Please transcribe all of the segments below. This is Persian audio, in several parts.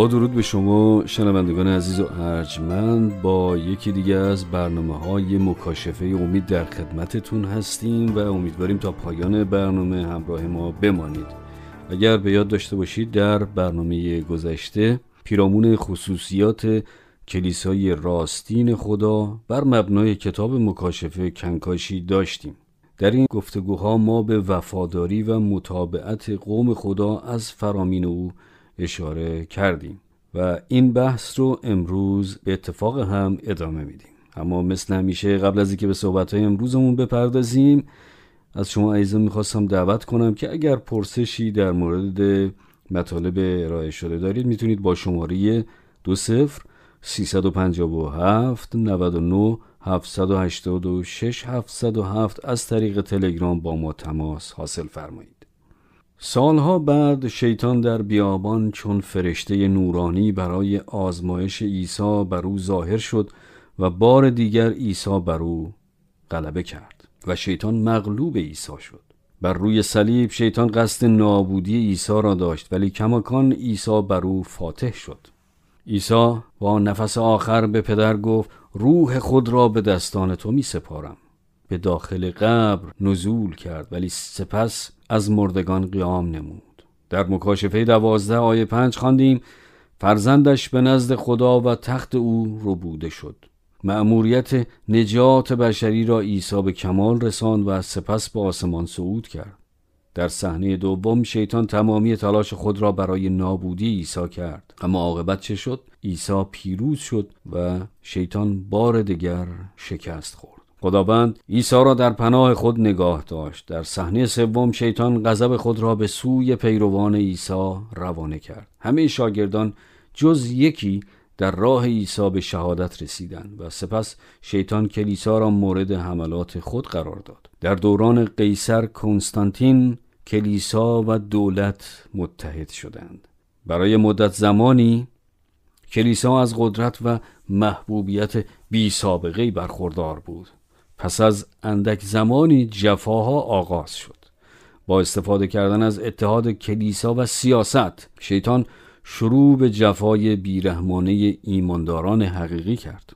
با درود به شما شنوندگان عزیز و ارجمند با یکی دیگه از برنامه های مکاشفه امید در خدمتتون هستیم و امیدواریم تا پایان برنامه همراه ما بمانید. اگر به یاد داشته باشید در برنامه گذشته پیرامون خصوصیات کلیسای راستین خدا بر مبنای کتاب مکاشفه کنکاشی داشتیم. در این گفتگوها ما به وفاداری و مطابعت قوم خدا از فرامین او اشاره کردیم و این بحث رو امروز به اتفاق هم ادامه میدیم. اما مثل همیشه قبل از اینکه به صحبت های امروزمون بپردازیم از شما عزیزان می‌خواستم دعوت کنم که اگر پرسشی در مورد مطالب ارائه شده دارید می‌تونید با شماره دو صفر 357 99 786 707 از طریق تلگرام با ما تماس حاصل فرمایید. سالها بعد شیطان در بیابان چون فرشته نورانی برای آزمایش عیسی بر او ظاهر شد و بار دیگر عیسی بر او غلبه کرد و شیطان مغلوب عیسی شد. بر روی صلیب شیطان قصد نابودی عیسی را داشت ولی کماکان عیسی بر او فاتح شد. عیسی با نفس آخر به پدر گفت روح خود را به دستان تو می سپارم. به داخل قبر نزول کرد ولی سپس از مردگان قیام نمود. در مکاشفه دوازده آیه پنج خواندیم فرزندش به نزد خدا و تخت او ربوده شد. مأموریت نجات بشری را عیسی به کمال رساند و سپس به آسمان صعود کرد. در صحنه دوم شیطان تمامی تلاش خود را برای نابودی عیسی کرد. اما عاقبت چه شد؟ عیسی پیروز شد و شیطان بار دیگر شکست خورد. خداوند عیسی را در پناه خود نگاه داشت. در صحنه سوم شیطان غضب خود را به سوی پیروان عیسی روانه کرد. همه شاگردان جز یکی در راه عیسی به شهادت رسیدند و سپس شیطان کلیسا را مورد حملات خود قرار داد. در دوران قیصر کنستانتین کلیسا و دولت متحد شدند. برای مدت زمانی کلیسا از قدرت و محبوبیت بی سابقه برخوردار بود. پس از اندک زمانی جفاها آغاز شد. با استفاده کردن از اتحاد کلیسا و سیاست شیطان شروع به جفای بیرحمانه ایمانداران حقیقی کرد.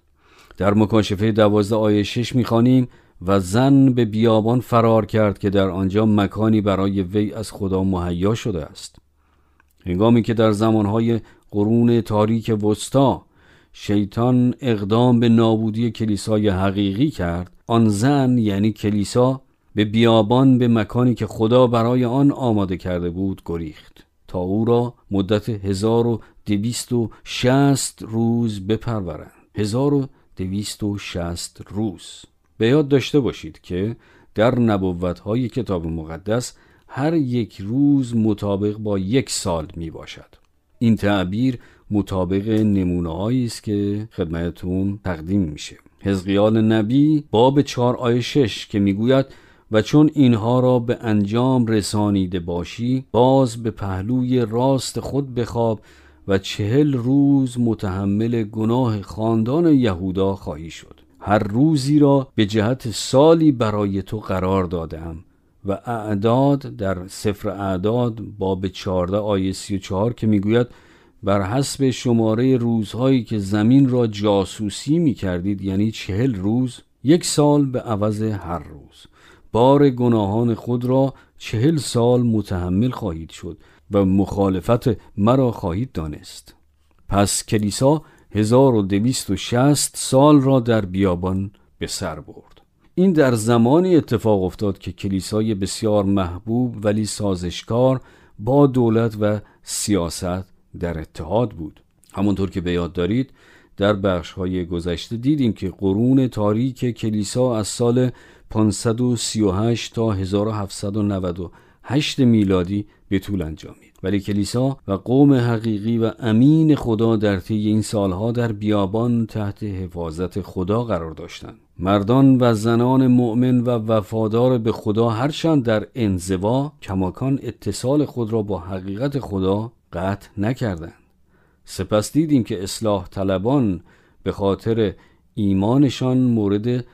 در مکاشفه دوازده آیه شش می‌خوانیم و زن به بیابان فرار کرد که در آنجا مکانی برای وی از خدا مهیا شده است. هنگامی که در زمانهای قرون تاریک وسطا شیطان اقدام به نابودی کلیسای حقیقی کرد. آن زن یعنی کلیسا به بیابان به مکانی که خدا برای آن آماده کرده بود گریخت. تا او را مدت 1260 روز بپرورند. 1260 روز. به یاد داشته باشید که در های کتاب مقدس هر یک روز مطابق با یک سال می باشد این تعبیر مطابق نمونه است که خدمتون تقدیم میشه. حزقیال نبی باب چهار آیه شش که می‌گوید و چون اینها را به انجام رسانیده باشی باز به پهلوی راست خود بخواب و چهل روز متحمل گناه خاندان یهودا خواهی شد. هر روزی را به جهت سالی برای تو قرار دادم و اعداد در سفر اعداد باب 14 آیه 34 که می‌گوید بر حسب شماره روزهایی که زمین را جاسوسی می کردید یعنی چهل روز یک سال به عوض هر روز. بار گناهان خود را چهل سال متحمل خواهید شد و مخالفت مرا خواهید دانست. پس کلیسا 1260 سال را در بیابان به سر برد. این در زمانی اتفاق افتاد که کلیسای بسیار محبوب ولی سازشکار با دولت و سیاست در اتحاد بود. همونطور که به یاد دارید در بخش های گذشته دیدیم که قرون تاریک کلیسا از سال 538 تا 1797 هشت میلادی به طول انجامید. ولی کلیسا و قوم حقیقی و امین خدا در طی این سالها در بیابان تحت حفاظت خدا قرار داشتند. مردان و زنان مؤمن و وفادار به خدا هرچند در انزوا کماکان اتصال خود را با حقیقت خدا قطع نکردند. سپس دیدیم که اصلاح طلبان به خاطر ایمانشان مورد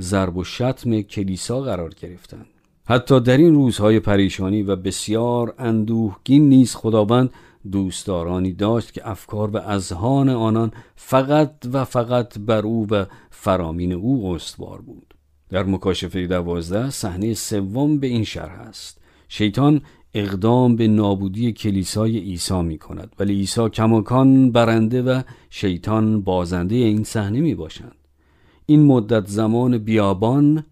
ضرب و شتم کلیسا قرار گرفتند. حتی در این روزهای پریشانی و بسیار اندوهگین نیز خداوند دوستدارانی داشت که افکار و اذهان آنان فقط و فقط بر او و فرامین او استوار بود. در مکاشفه دوازده صحنه سوم به این شرح است. شیطان اقدام به نابودی کلیسای عیسی می کند ولی عیسی کماکان برنده و شیطان بازنده این صحنه می باشند این مدت زمان بیابان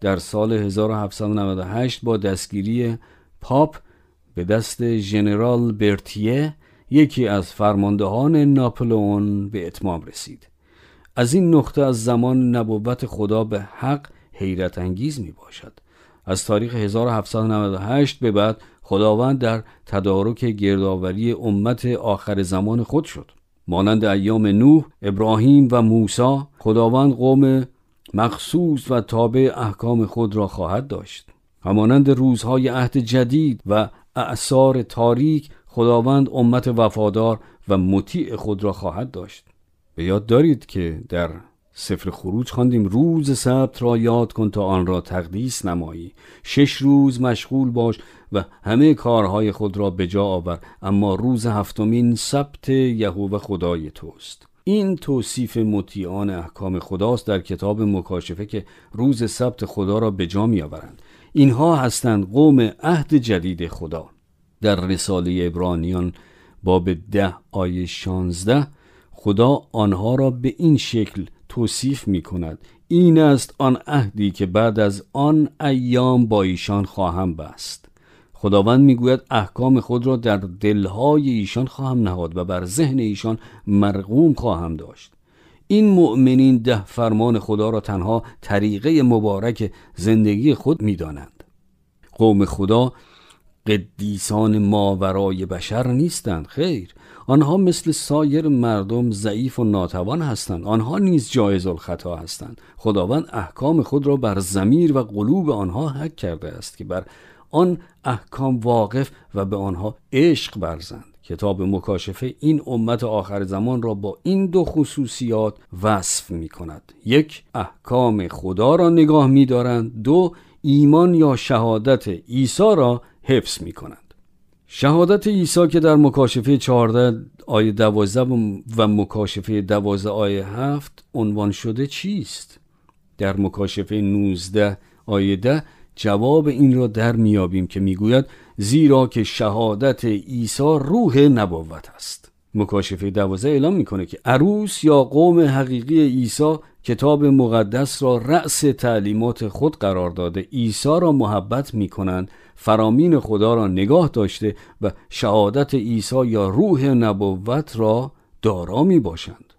در سال 1798 با دستگیری پاپ به دست ژنرال برتیه یکی از فرماندهان ناپلئون به اتمام رسید. از این نقطه از زمان نبوت خدا به حق حیرت انگیز می باشد از تاریخ 1798 به بعد خداوند در تدارک گردآوری امت آخر زمان خود شد. مانند ایام نوح، ابراهیم و موسی خداوند قوم مخصوص و تابع احکام خود را خواهد داشت. همانند روزهای عهد جدید و اعثار تاریک خداوند امت وفادار و مطیع خود را خواهد داشت. به یاد دارید که در سفر خروج خواندیم روز سبت را یاد کن تا آن را تقدیس نمایی. شش روز مشغول باش و همه کارهای خود را به جا آور اما روز هفتمین سبت یهوه خدای توست. این توصیف مطیعان احکام خداست در کتاب مکاشفه که روز سبت خدا را به جا می آورند اینها هستند قوم عهد جدید خدا. در رساله ابرانیان باب ده آیه شانزده خدا آنها را به این شکل توصیف می کند این است آن عهدی که بعد از آن ایام با ایشان خواهم بست. خداوند می‌گوید احکام خود را در دلهای ایشان خواهم نهاد و بر ذهن ایشان مرغوم خواهم داشت. این مؤمنین ده فرمان خدا را تنها طریقه مبارک زندگی خود می‌دانند. قوم خدا قدیسان ماورای بشر نیستند خیر. آنها مثل سایر مردم ضعیف و ناتوان هستند. آنها نیز جایز الخطا هستند. خداوند احکام خود را بر زمیر و قلوب آنها حک کرده است که بر آن احکام واقف و به آنها عشق برزند کتاب مکاشفه این امت آخر زمان را با این دو خصوصیات وصف می کند یک احکام خدا را نگاه می دارند دو ایمان یا شهادت عیسی را حفظ می کنند شهادت عیسی که در مکاشفه 14 آیه 12 و مکاشفه 12 آیه 7 عنوان شده چیست؟ در مکاشفه 19 آیه 10 جواب این را در میابیم که می‌گوید زیرا که شهادت عیسی روح نبوت است. مکاشفه دوازه اعلام می‌کنه که عروس یا قوم حقیقی عیسی کتاب مقدس را رأس تعلیمات خود قرار داده. عیسی را محبت می‌کنند فرامین خدا را نگاه داشته و شهادت عیسی یا روح نبوت را دارا می باشند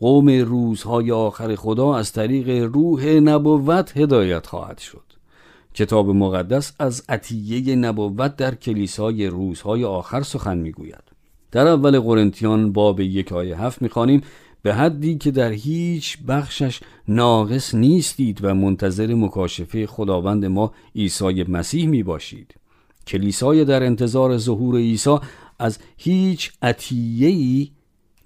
قوم روزهای آخر خدا از طریق روح نبوت هدایت خواهد شد. کتاب مقدس از عطیه نبوت در کلیسای روزهای آخر سخن می‌گوید. در اول قرنتیان باب یک آیه هفت می‌خوانیم به حدی که در هیچ بخشش ناقص نیستید و منتظر مکاشفه خداوند ما عیسی مسیح می باشید کلیسای در انتظار ظهور عیسی از هیچ عطیه‌ای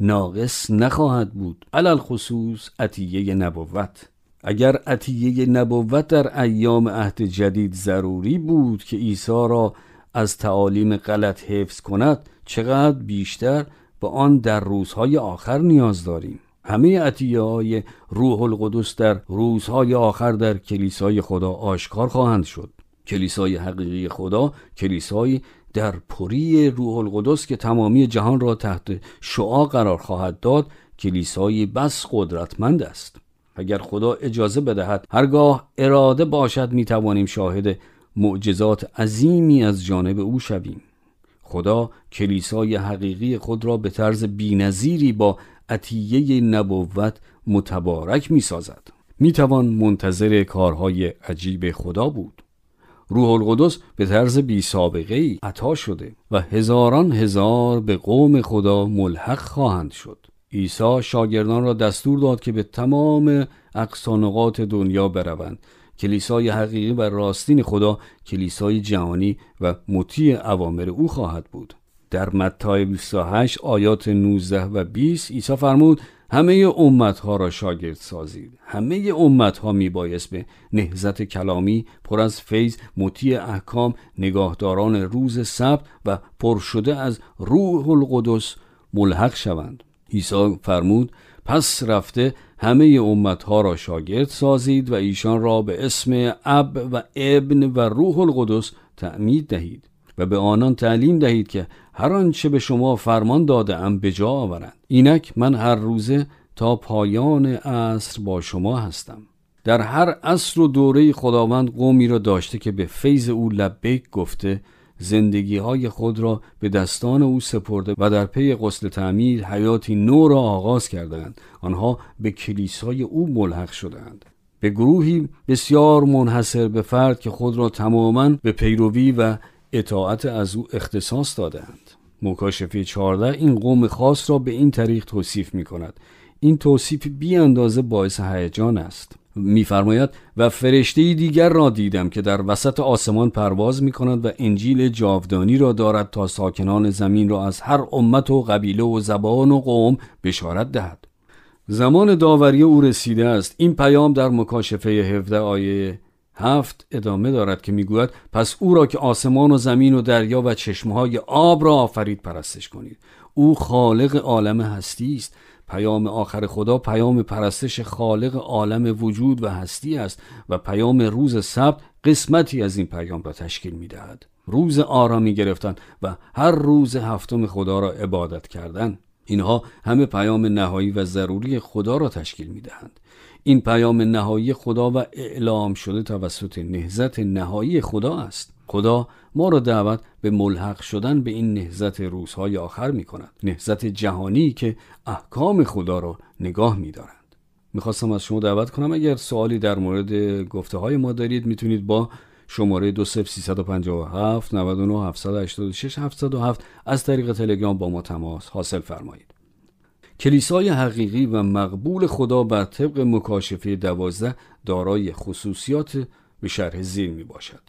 ناقص نخواهد بود علل خصوص عطیه نبوت. اگر عطیه نبوت در ایام عهد جدید ضروری بود که عیسی را از تعالیم غلط حفظ کند چقدر بیشتر به آن در روزهای آخر نیاز داریم. همه عطیه های روح القدس در روزهای آخر در کلیسای خدا آشکار خواهند شد. کلیسای حقیقی خدا کلیسایی در پری روح القدس که تمامی جهان را تحت شعا قرار خواهد داد کلیسایی بس قدرتمند است. اگر خدا اجازه بدهد هرگاه اراده باشد می توانیم شاهد معجزات عظیمی از جانب او شویم. خدا کلیسای حقیقی خود را به طرز بینظیری با عطیه نبوت متبارک می سازد می توان منتظر کارهای عجیب خدا بود. روح القدس به طرز بی سابقه ای عطا شده و هزاران هزار به قوم خدا ملحق خواهند شد. عیسی شاگردان را دستور داد که به تمام اقصانقات دنیا بروند. کلیسای حقیقی و راستین خدا کلیسای جهانی و مطیع اوامر او خواهد بود. در متی 28 آیات 19 و 20 عیسی فرمود همه امتها را شاگرد سازید. همه امتها می بایست به نهزت کلامی پر از فیض مطیع احکام نگاهداران روز سبت و پر شده از روح القدس ملحق شوند. عیسی فرمود پس رفته همه امتها را شاگرد سازید و ایشان را به اسم اب و ابن و روح القدس تعمید دهید و به آنان تعلیم دهید که هر آنچه به شما فرمان داده ام به جا آورند. اینک من هر روزه تا پایان عصر با شما هستم. در هر عصر و دوره خداوند قومی را داشته که به فیض او لبیک گفته زندگی های خود را به دستان او سپرده و در پی غسل تعمیر حیاتی نو را آغاز کردند آنها به کلیسای او ملحق شدند به گروهی بسیار منحصر به فرد که خود را تماما به پیروی و اطاعت از او اختصاص دادند مکاشفه 14 این قوم خاص را به این طریق توصیف می کند این توصیف بی اندازه باعث هیجان است. میفرماید و فرشته دیگر را دیدم که در وسط آسمان پرواز می کند و انجیل جاودانی را دارد تا ساکنان زمین را از هر امت و قبیله و زبان و قوم بشارت دهد. زمان داوری او رسیده است. این پیام در مکاشفه 17 آیه هفت ادامه دارد که می‌گوید پس او را که آسمان و زمین و دریا و چشمهای آب را آفرید پرستش کنید او خالق عالم هستی است پیام آخر خدا پیام پرستش خالق عالم وجود و هستی است و پیام روز سبت قسمتی از این پیام را تشکیل می دهد. روز آرامی گرفتن و هر روز هفتم خدا را عبادت کردن اینها همه پیام نهایی و ضروری خدا را تشکیل می دهند. این پیام نهایی خدا و اعلام شده توسط نهزت نهایی خدا است. خدا ما را دعوت به ملحق شدن به این نهزت روزهای آخر می کند. نهزت جهانی که احکام خدا را نگاه می دارند. می‌خواستم از شما دعوت کنم اگر سوالی در مورد گفته های ما دارید می‌تونید با شماره 20357 99 786 707 از طریق تلگرام با ما تماس حاصل فرمایید. کلیسای حقیقی و مقبول خدا بر طبق مکاشفه دوازده دارای خصوصیات به شرح زیر می باشد.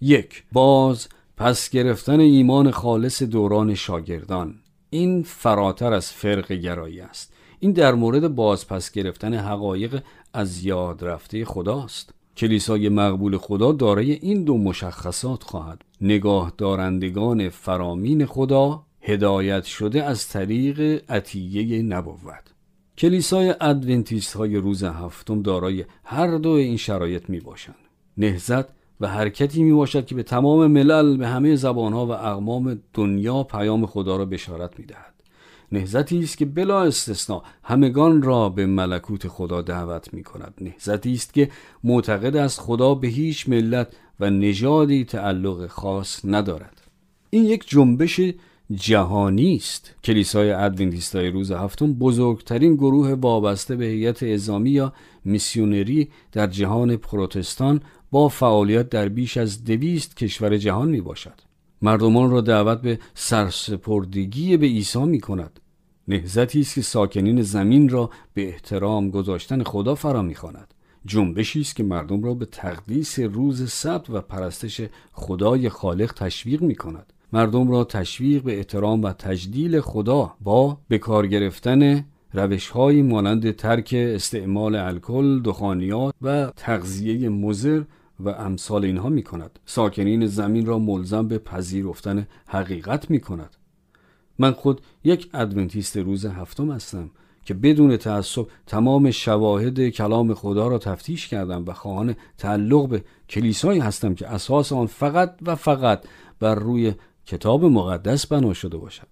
یک باز پس گرفتن ایمان خالص دوران شاگردان. این فراتر از فرق گرایی است. این در مورد باز پس گرفتن حقایق از یاد رفته خداست. کلیسای مقبول خدا دارای این دو مشخصات خواهد نگاه دارندگان فرامین خدا هدایت شده از طریق عطیه نبوت. کلیسای ادونتیست های روز هفتم دارای هر دو این شرایط می باشند نهزت و حرکتی می باشد که به تمام ملل به همه زبانها و اقمام دنیا پیام خدا را بشارت می دهد نهزتی است که بلا استثنا همگان را به ملکوت خدا دعوت می کند نهزتی است که معتقد است خدا به هیچ ملت و نژادی تعلق خاص ندارد. این یک جنبش جهانی است. کلیسای ادونتیستای روز هفتم بزرگترین گروه وابسته به هیئت ازامی یا میسیونری در جهان پروتستان با فعالیت در بیش از دویست کشور جهان می باشد مردمان را دعوت به سرسپردگی به عیسی می کند نهزتی است که ساکنین زمین را به احترام گذاشتن خدا فرا می‌خواند. جنبشی است که مردم را به تقدیس روز سبت و پرستش خدای خالق تشویق می کند مردم را تشویق به احترام و تجدیل خدا با به کار گرفتن روش های مانند ترک استعمال الکل، دخانیات و تغذیه مزر و امثال اینها می کند. ساکنین زمین را ملزم به پذیرفتن حقیقت می کند. من خود یک ادونتیست روز هفتم هستم که بدون تعصب تمام شواهد کلام خدا را تفتیش کردم و خواهان تعلق به کلیسایی هستم که اساس آن فقط و فقط بر روی کتاب مقدس بنا شده باشد.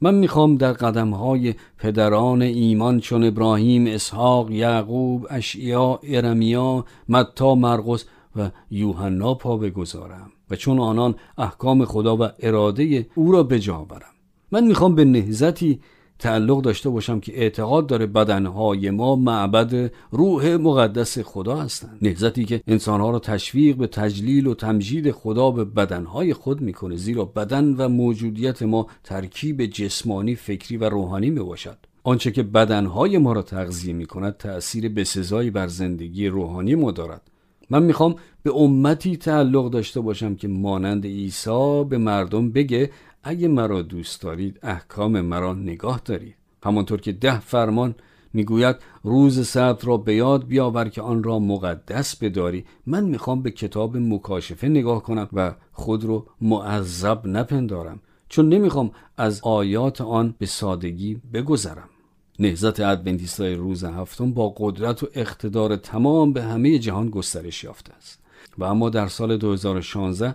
من می‌خوام در قدمهای پدران ایمان چون ابراهیم، اسحاق، یعقوب، اشعیا، ارمیا، متا، مرقس و یوحنا پا بگذارم و چون آنان احکام خدا و اراده او را به جا برم من می‌خوام به نهزتی تعلق داشته باشم که اعتقاد داره بدنهای ما معبد روح مقدس خدا هستند. نهزتی که انسانها را تشویق به تجلیل و تمجید خدا به بدنهای خود می‌کنه زیرا بدن و موجودیت ما ترکیب جسمانی فکری و روحانی می باشد آنچه که بدنهای ما را تغذیه می کند تأثیر بسزایی بر زندگی روحانی ما دارد. من می‌خوام به امتی تعلق داشته باشم که مانند عیسی به مردم بگه اگه مرا دوست دارید احکام مرا نگاه دارید. همانطور که ده فرمان می‌گوید روز سبت را به یاد بیاور که آن را مقدس بداری. من می‌خوام به کتاب مکاشفه نگاه کنم و خود رو معذب نپندارم چون نمی‌خوام از آیات آن به سادگی بگذرم. نهزت ادونتیستای روز هفتم با قدرت و اقتدار تمام به همه جهان گسترش یافته است. و اما در سال 2016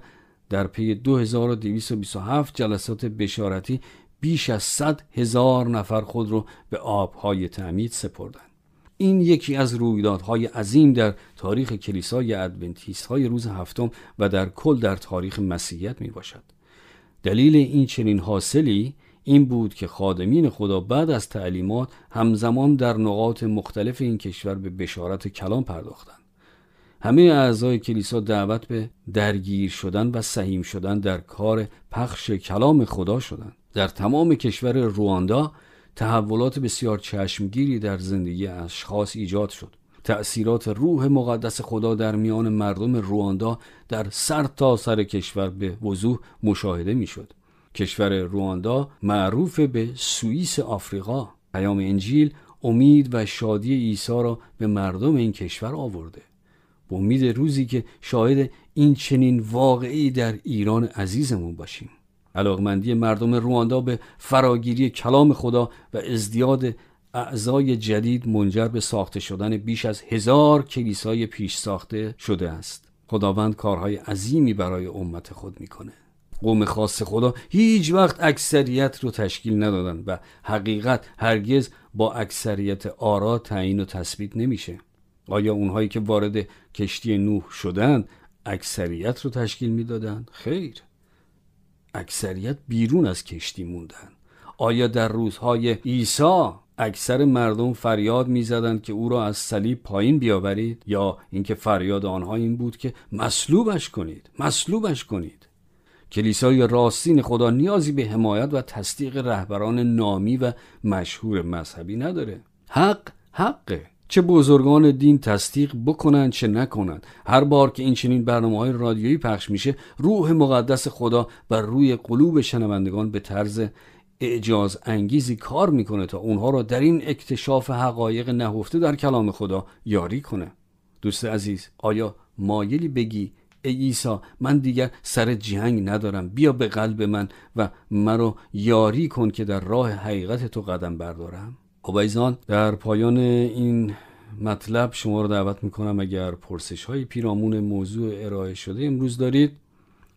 در پی 2227 جلسات بشارتی بیش از 100 هزار نفر خود را به آبهای تعمید سپردند. این یکی از رویدادهای عظیم در تاریخ کلیسای ادونتیست های روز هفتم و در کل در تاریخ مسیحیت می باشد. دلیل این چنین حاصلی این بود که خادمین خدا بعد از تعلیمات همزمان در نقاط مختلف این کشور به بشارت کلام پرداختند. همه اعضای کلیسا دعوت به درگیر شدن و سهیم شدن در کار پخش کلام خدا شدند. در تمام کشور رواندا تحولات بسیار چشمگیری در زندگی اشخاص ایجاد شد. تأثیرات روح مقدس خدا در میان مردم رواندا در سر تا سر کشور به وضوح مشاهده می شد. کشور رواندا معروف به سوئیس آفریقا پیام انجیل امید و شادی عیسی را به مردم این کشور آورده به امید روزی که شاهد این چنین واقعی در ایران عزیزمون باشیم. علاقمندی مردم رواندا به فراگیری کلام خدا و ازدیاد اعضای جدید منجر به ساخته شدن بیش از هزار کلیسای پیش ساخته شده است. خداوند کارهای عظیمی برای امت خود می‌کنه. قوم خاص خدا هیچ وقت اکثریت رو تشکیل ندادن و حقیقت هرگز با اکثریت آرا تعیین و تثبیت نمیشه. آیا اونهایی که وارد کشتی نوح شدند اکثریت رو تشکیل می‌دادند؟ خیر. اکثریت بیرون از کشتی موندن آیا در روزهای عیسی اکثر مردم فریاد می‌زدند که او را از صلیب پایین بیاورید؟ یا اینکه فریاد آنها این بود که مصلوبش کنید مصلوبش کنید؟ کلیسای راستین خدا نیازی به حمایت و تصدیق رهبران نامی و مشهور مذهبی نداره. حق حقه. چه بزرگان دین تصدیق بکنند چه نکنند هر بار که این چنین برنامه های رادیویی پخش میشه روح مقدس خدا بر روی قلوب شنوندگان به طرز اعجاز انگیزی کار می‌کنه تا اونها را در این اکتشاف حقایق نهفته در کلام خدا یاری کنه. دوست عزیز آیا مایلی بگی ای عیسی من دیگر سر جنگ ندارم بیا به قلب من و مرا یاری کن که در راه حقیقت تو قدم بردارم؟ عبیزان در پایان این مطلب شما رو دعوت می‌کنم اگر پرسش های پیرامون موضوع ارائه شده امروز دارید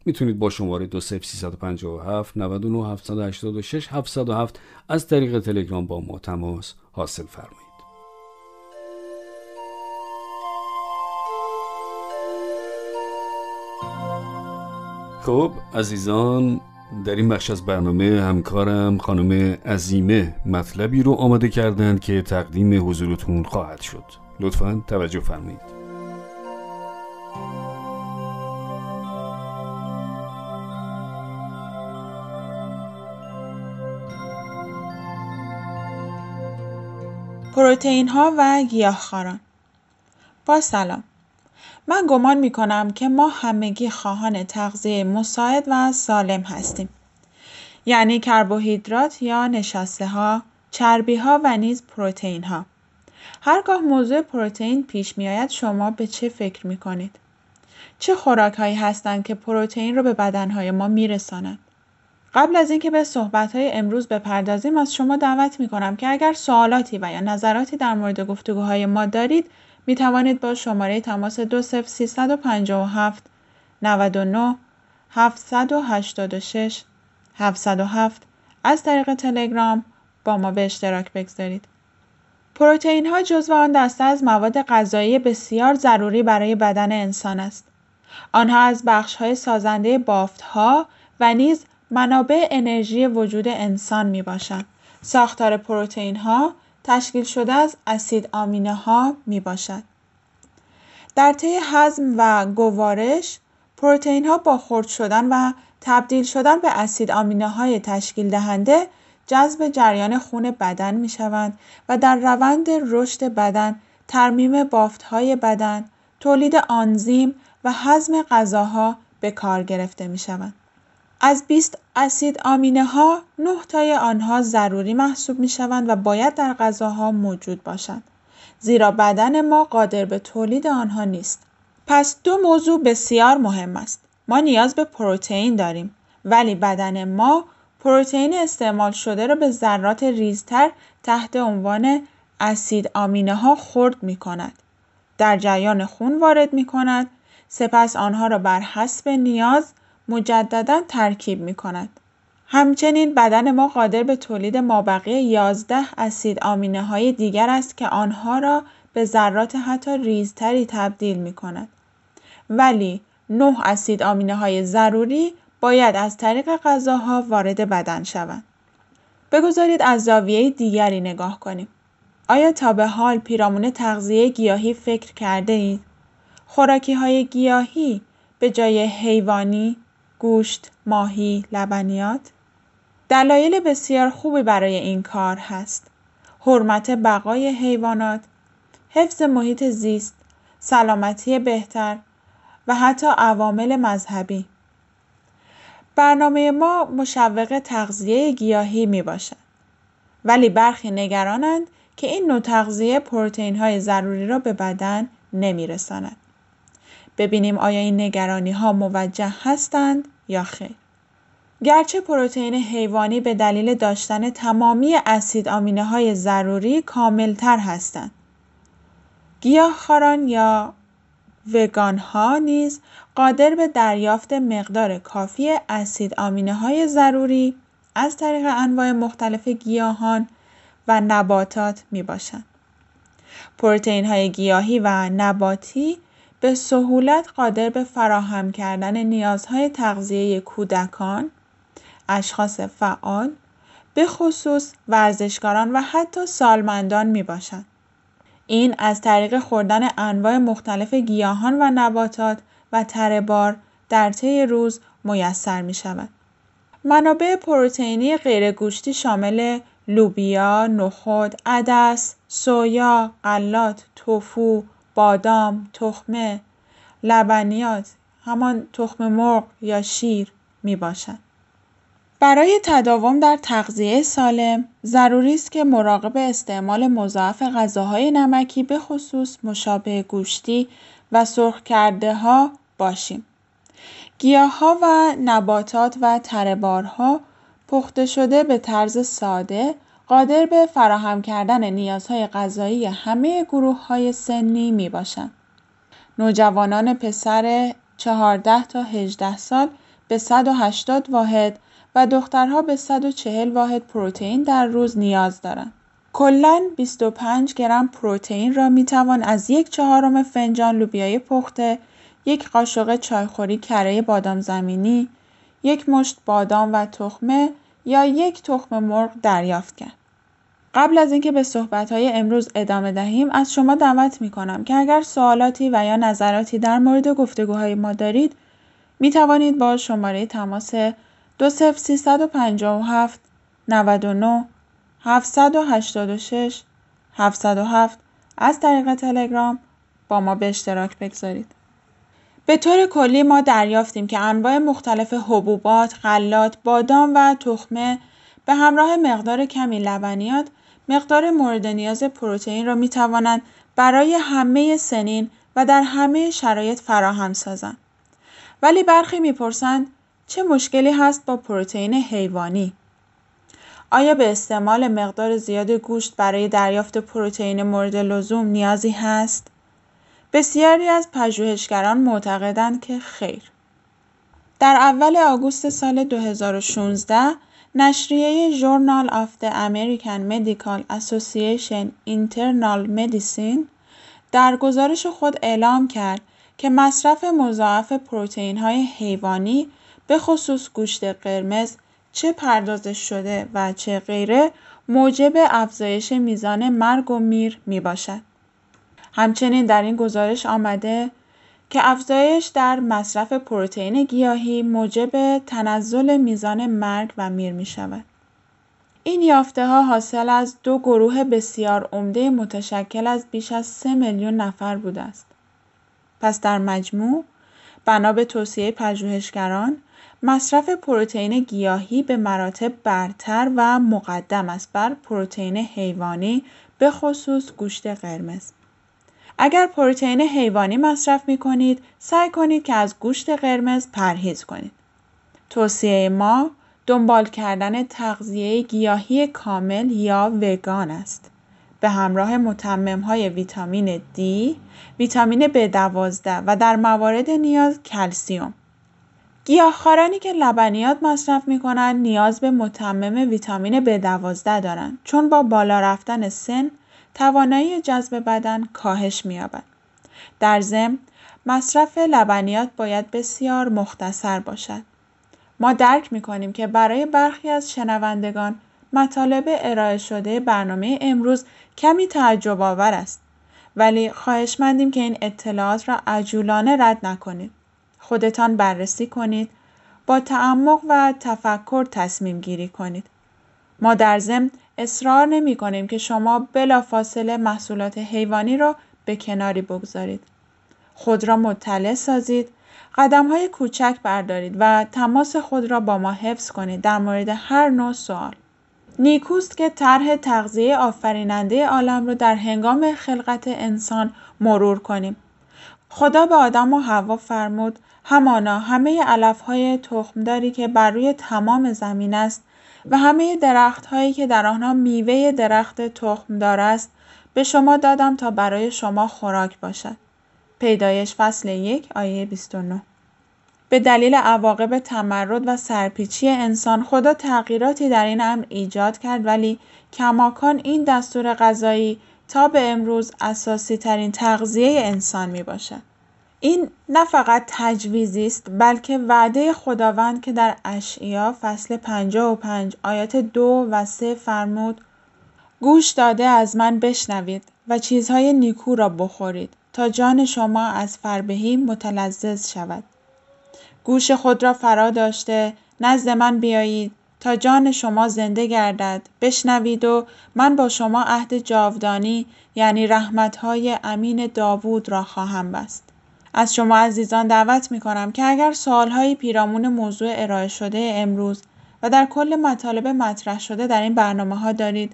می‌تونید با شماره 20357 99 786 707 از طریق تلگرام با ما تماس حاصل فرمایید. خب عزیزان در این بخش از برنامه همکارم خانم عزیمه مطلبی رو آماده کردند که تقدیم حضورتون خواهد شد. لطفا توجه فرمایید. پروتئین ها و گیاهخواران. با سلام. من گمان می کنم که ما همگی خواهان تغذیه مساعد و سالم هستیم. یعنی کربوهیدرات یا نشسته ها، چربی ها و نیز پروتئین ها. هرگاه موضوع پروتئین پیش می آید شما به چه فکر می کنید؟ چه خوراک هایی هستند که پروتئین را به بدنهای ما می رسانند؟ قبل از اینکه به صحبت های امروز بپردازیم از شما دعوت می کنم که اگر سوالاتی و یا نظراتی در مورد گفتگوهای ما دارید می توانید با شماره تماس 20357 99 786 707 از طریق تلگرام با ما به اشتراک بگذارید. پروتئین ها جزو آن دسته از مواد غذایی بسیار ضروری برای بدن انسان است. آنها از بخش های سازنده بافت ها و نیز منابع انرژی وجود انسان می باشند ساختار پروتئین ها تشکیل شده از اسید آمینه ها می باشد. در طی هضم و گوارش پروتئین ها با خرد شدن و تبدیل شدن به اسید آمینه های تشکیل دهنده جذب جریان خون بدن می شوند و در روند رشد بدن ترمیم بافت های بدن تولید آنزیم و هضم غذاها به کار گرفته می شوند. از 20 اسید آمینه ها 9 تای آنها ضروری محسوب می شوند و باید در غذاها موجود باشند. زیرا بدن ما قادر به تولید آنها نیست. پس دو موضوع بسیار مهم است. ما نیاز به پروتئین داریم ولی بدن ما پروتئین استعمال شده را به ذرات ریزتر تحت عنوان اسید آمینه ها خرد می کند. در جریان خون وارد می کند سپس آنها را بر حسب نیاز مجددا ترکیب می کند. همچنین بدن ما قادر به تولید مابقی 11 اسید آمینه های دیگر است که آنها را به ذرات حتی ریزتری تبدیل می کند. ولی 9 اسید آمینه های ضروری باید از طریق غذاها وارد بدن شوند. بگذارید از زاویه دیگری نگاه کنیم. آیا تا به حال پیرامون تغذیه گیاهی فکر کرده اید؟ خوراکی های گیاهی به جای حیوانی، گوشت، ماهی، لبنیات؟ دلایل بسیار خوبی برای این کار هست. حرمت بقای حیوانات، حفظ محیط زیست، سلامتی بهتر و حتی عوامل مذهبی. برنامه ما مشوق تغذیه گیاهی می باشد. ولی برخی نگرانند که این نوع تغذیه پروتئین های ضروری را به بدن نمی رساند. ببینیم آیا این نگرانی ها موجه هستند یا خیر. گرچه پروتئین حیوانی به دلیل داشتن تمامی اسید آمینه های ضروری کاملتر هستند. گیاهخواران یا وگان ها نیز قادر به دریافت مقدار کافی اسید آمینه های ضروری از طریق انواع مختلف گیاهان و نباتات می باشند. پروتئین های گیاهی و نباتی به سهولت قادر به فراهم کردن نیازهای تغذیه کودکان، اشخاص فعال، به خصوص ورزشکاران و حتی سالمندان می باشند. این از طریق خوردن انواع مختلف گیاهان و نباتات و تره در طی روز میسر می شود. منابع پروتئینی غیرگوشتی شامل لوبیا، نخود، عدس، سویا، غلات، توفو، بادام، تخمه، لبنیات، همان تخم مرغ یا شیر می باشد. برای تداوم در تغذیه سالم ضروری است که مراقب استعمال مضاعف غذاهای نمکی به خصوص مشابه گوشتی و سرخ کرده ها باشیم. گیاه ها و نباتات و ترهبارها پخته شده به طرز ساده قادر به فراهم کردن نیازهای غذایی همه گروه های سنی می باشند. نوجوانان پسر 14 تا 18 سال به 180 واحد و دخترها به 140 واحد پروتئین در روز نیاز دارند. کلا 25 گرم پروتئین را می توان از یک چهارم فنجان لوبیای پخته، یک قاشق چایخوری کره بادام زمینی، یک مشت بادام و تخمه یا یک تخم مرغ دریافت کرد. قبل از اینکه به صحبتهای امروز ادامه دهیم از شما دعوت می کنم که اگر سوالاتی و یا نظراتی در مورد گفتگوهای ما دارید می توانید با شماره تماس 20357 99 786 707 از طریق تلگرام با ما به اشتراک بگذارید. به طور کلی ما دریافتیم که انواع مختلف حبوبات، غلات، بادام و تخمه به همراه مقدار کمی لبنیات مقدار مورد نیاز پروتئین را می توانند برای همه سنین و در همه شرایط فراهم سازند. ولی برخی می‌پرسند چه مشکلی هست با پروتئین حیوانی؟ آیا به استعمال مقدار زیاد گوشت برای دریافت پروتئین مورد لزوم نیازی هست؟ بسیاری از پژوهشگران معتقدند که خیر. در اول آگوست سال 2016 نشریه ژورنال آف the American Medical Association Internal Medicine در گزارش خود اعلام کرد که مصرف مضاعف های حیوانی به خصوص گوشت قرمز چه پردازش شده و چه غیره موجب افزایش میزان مرگ و میر می باشد. همچنین در این گزارش آمده که افزایش در مصرف پروتئین گیاهی موجب تنزل میزان مرگ و میر می شود. این یافته ها حاصل از دو گروه بسیار عمده متشکل از بیش از سه میلیون نفر بوده است. پس در مجموع بنا به توصیه پژوهشگران مصرف پروتئین گیاهی به مراتب برتر و مقدم است بر پروتئین حیوانی به خصوص گوشت قرمز. اگر پروتئین حیوانی مصرف می کنید سعی کنید که از گوشت قرمز پرهیز کنید. توصیه ما دنبال کردن تغذیه گیاهی کامل یا وگان است. به همراه متمم های ویتامین D، ویتامین B12 و در موارد نیاز کلسیوم. گیاهخوارانی که لبنیات مصرف می کنند نیاز به متمم ویتامین B12 دارند چون با بالا رفتن سن توانایی جذب بدن کاهش می‌یابد. در ضمن مصرف لبنیات باید بسیار مختصر باشد. ما درک می‌کنیم که برای برخی از شنوندگان مطالب ارائه شده برنامه امروز کمی تعجب آور است ولی خواهشمندیم که این اطلاعات را عجولانه رد نکنید. خودتان بررسی کنید با تعمق و تفکر تصمیم گیری کنید. ما در ضمن اصرار نمی کنیم که شما بلافاصله محصولات حیوانی را به کناری بگذارید. خود را مطلع سازید، قدم های کوچک بردارید و تماس خود را با ما حفظ کنید در مورد هر نوع سوال. نیکوست که طرح تغذیه آفریننده عالم را در هنگام خلقت انسان مرور کنیم. خدا به آدم و حوا فرمود همانا همه علف های تخمداری که بر روی تمام زمین است و همه درخت هایی که در آنها میوه درخت تخمدار است به شما دادم تا برای شما خوراک باشد. پیدایش فصل یک آیه 29 به دلیل عواقب تمرد و سرپیچی انسان خدا تغییراتی در این امر ایجاد کرد ولی کماکان این دستور غذایی تا به امروز اساسی ترین تغذیه انسان می باشد. این نه فقط تجویزی است بلکه وعده خداوند که در اشعیا فصل 55 آیات دو و سه فرمود گوش داده از من بشنوید و چیزهای نیکو را بخورید تا جان شما از فربهی متلذذ شود. گوش خود را فرا داشته نزد من بیایید تا جان شما زنده گردد. بشنوید و من با شما عهد جاودانی یعنی رحمتهای امین داوود را خواهم بست. از شما عزیزان دعوت می کنم که اگر سوالهایی پیرامون موضوع ارائه شده امروز و در کل مطالب مطرح شده در این برنامه ها دارید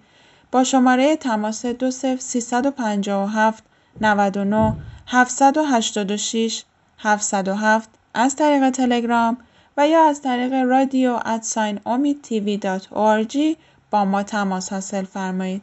با شماره تماس 20357 99 786 707 از طریق تلگرام و یا از طریق رادیو ادساین امید تیوی با ما تماس حاصل فرمایید.